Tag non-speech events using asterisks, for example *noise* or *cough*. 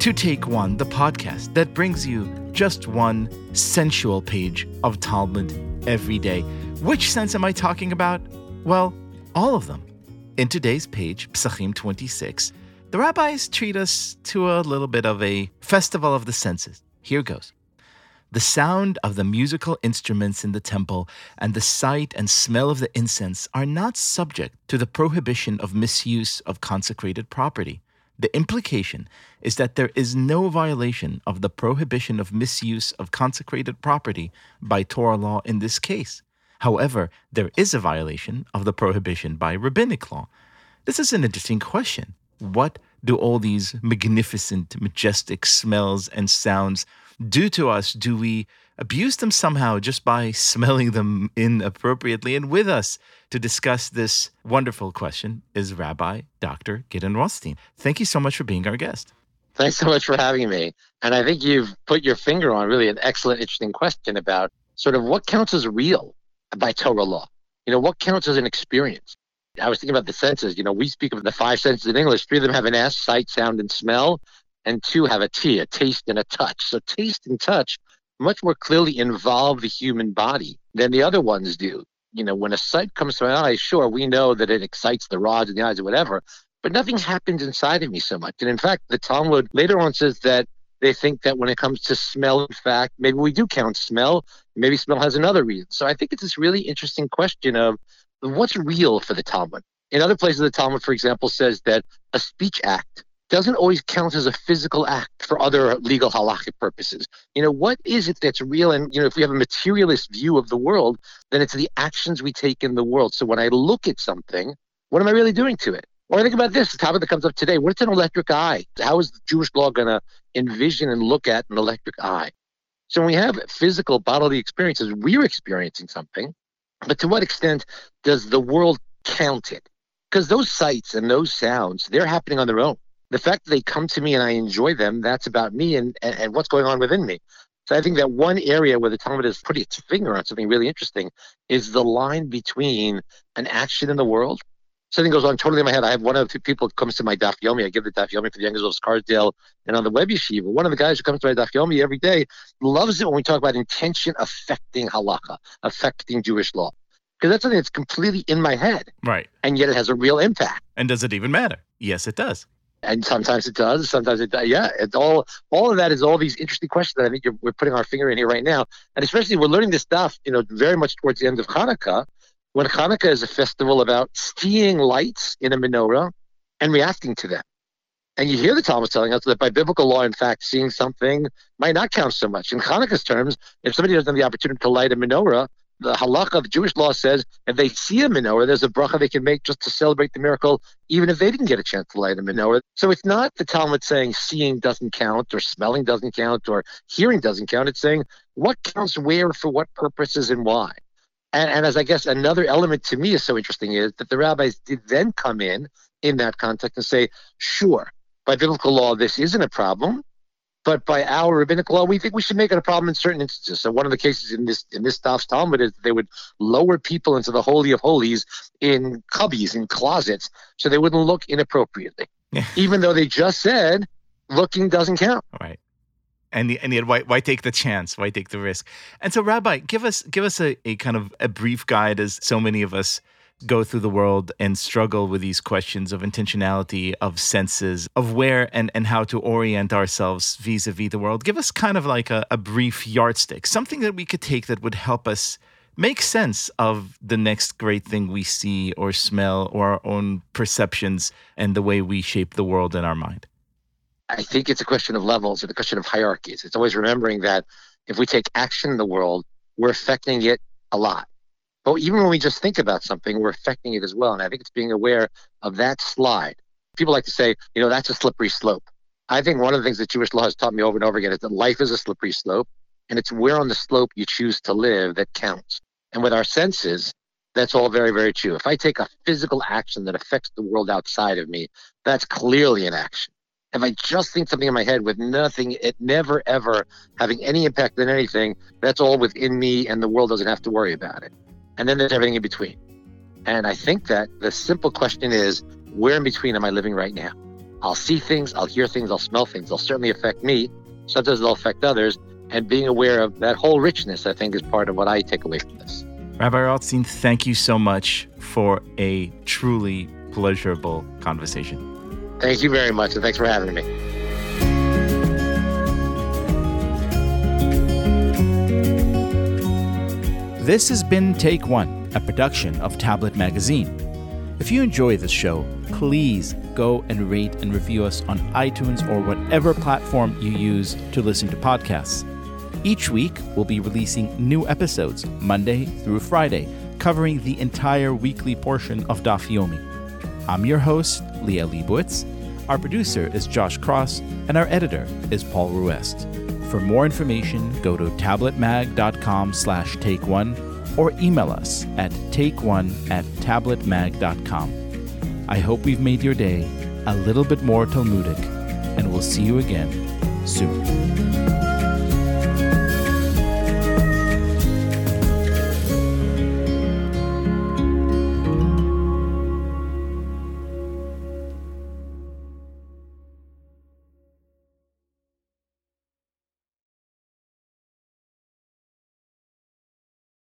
to Take One, the podcast that brings you just one sensual page of Talmud every day. Which sense am I talking about? Well, all of them. In today's page, Pesachim 26, the rabbis treat us to a little bit of a festival of the senses. Here goes. The sound of the musical instruments in the temple and the sight and smell of the incense are not subject to the prohibition of misuse of consecrated property. The implication is that there is no violation of the prohibition of misuse of consecrated property by Torah law in this case. However, there is a violation of the prohibition by rabbinic law. This is an interesting question. What do all these magnificent, majestic smells and sounds do to us? Do we abuse them somehow just by *laughs* smelling them inappropriately? And with us to discuss this wonderful question is Rabbi Dr. Gidon Rothstein. Thank you so much for being our guest. Thanks so much for having me. And I think you've put your finger on really an excellent, interesting question about sort of what counts as real by Torah law. You know, what counts as an experience? I was thinking about the senses. You know, we speak of the five senses in English. Three of them have an S, sight, sound, and smell, and two have a T, a taste and a touch. So taste and touch much more clearly involve the human body than the other ones do. You know, when a sight comes to my eyes, sure, we know that it excites the rods in the eyes or whatever, but nothing happens inside of me so much. And in fact, the Talmud later on says that they think that when it comes to smell, in fact, maybe we do count smell. Maybe smell has another reason. So I think it's this really interesting question of what's real for the Talmud. In other places, the Talmud, for example, says that a speech act doesn't always count as a physical act for other legal halakhic purposes. You know, what is it that's real? And, you know, if we have a materialist view of the world, then it's the actions we take in the world. So when I look at something, what am I really doing to it? Or I think about this, the topic that comes up today. What's an electric eye? How is the Jewish law going to envision and look at an electric eye? So when we have physical bodily experiences, we're experiencing something. But to what extent does the world count it? Because those sights and those sounds, they're happening on their own. The fact that they come to me and I enjoy them, that's about me and, and, and what's going on within me. So I think that one area where the Talmud is putting its finger on something really interesting is the line between an action in the world. Something goes on totally in my head. I have one of the people comes to my Daf Yomi. I give the Daf Yomi for the Young Israel of Scarsdale and on the Web Yeshiva. One of the guys who comes to my Daf Yomi every day loves it when we talk about intention affecting halacha, affecting Jewish law because that's something that's completely in my head. Right. And yet it has a real impact. And does it even matter? Yes, it does. And sometimes it does. Sometimes it does. Yeah. It's all, all of that is all these interesting questions that I think we're putting our finger in here right now. And especially we're learning this stuff, you know, very much towards the end of Hanukkah, when Hanukkah is a festival about seeing lights in a menorah and reacting to them. And you hear the Talmud telling us that by biblical law, in fact, seeing something might not count so much. In Hanukkah's terms, if somebody doesn't have the opportunity to light a menorah, the halacha of Jewish law says if they see a menorah, there's a bracha they can make just to celebrate the miracle, even if they didn't get a chance to light a menorah. So it's not the Talmud saying seeing doesn't count or smelling doesn't count or hearing doesn't count. It's saying what counts where for what purposes and why. And, and as I guess another element to me is so interesting is that the rabbis did then come in in that context and say, sure, by biblical law, this isn't a problem. But by our rabbinic law, we think we should make it a problem in certain instances. So one of the cases in this in this Daf's Talmud is they would lower people into the holy of holies in cubbies in closets so they wouldn't look inappropriately, *laughs* even though they just said looking doesn't count. Right. And, the, and yet, why, why take the chance? Why take the risk? And so, Rabbi, give us give us a, a kind of a brief guide, as so many of us go through the world and struggle with these questions of intentionality, of senses, of where and, and how to orient ourselves vis a vis the world. Give us kind of like a, a brief yardstick, something that we could take that would help us make sense of the next great thing we see or smell or our own perceptions and the way we shape the world in our mind. I think it's a question of levels and a question of hierarchies. It's always remembering that if we take action in the world, we're affecting it a lot. But even when we just think about something, we're affecting it as well. And I think it's being aware of that slide. People like to say, you know, that's a slippery slope. I think one of the things that Jewish law has taught me over and over again is that life is a slippery slope, and it's where on the slope you choose to live that counts. And with our senses, that's all very, very true. If I take a physical action that affects the world outside of me, that's clearly an action. If I just think something in my head with nothing, it never, ever having any impact on anything, that's all within me, and the world doesn't have to worry about it and then there's everything in between. And I think that the simple question is, where in between am I living right now? I'll see things, I'll hear things, I'll smell things. They'll certainly affect me. Sometimes they'll affect others. And being aware of that whole richness, I think, is part of what I take away from this. Rabbi Rothstein, thank you so much for a truly pleasurable conversation. Thank you very much, and thanks for having me. This has been Take One, a production of Tablet Magazine. If you enjoy this show, please go and rate and review us on iTunes or whatever platform you use to listen to podcasts. Each week, we'll be releasing new episodes, Monday through Friday, covering the entire weekly portion of Daf Yomi. I'm your host, Liel Leibovitz. Our producer is Josh Cross, and our editor is Paul Ruest. For more information, go to tabletmag.com slash take one or email us at takeone at tabletmag.com. I hope we've made your day a little bit more Talmudic, and we'll see you again soon.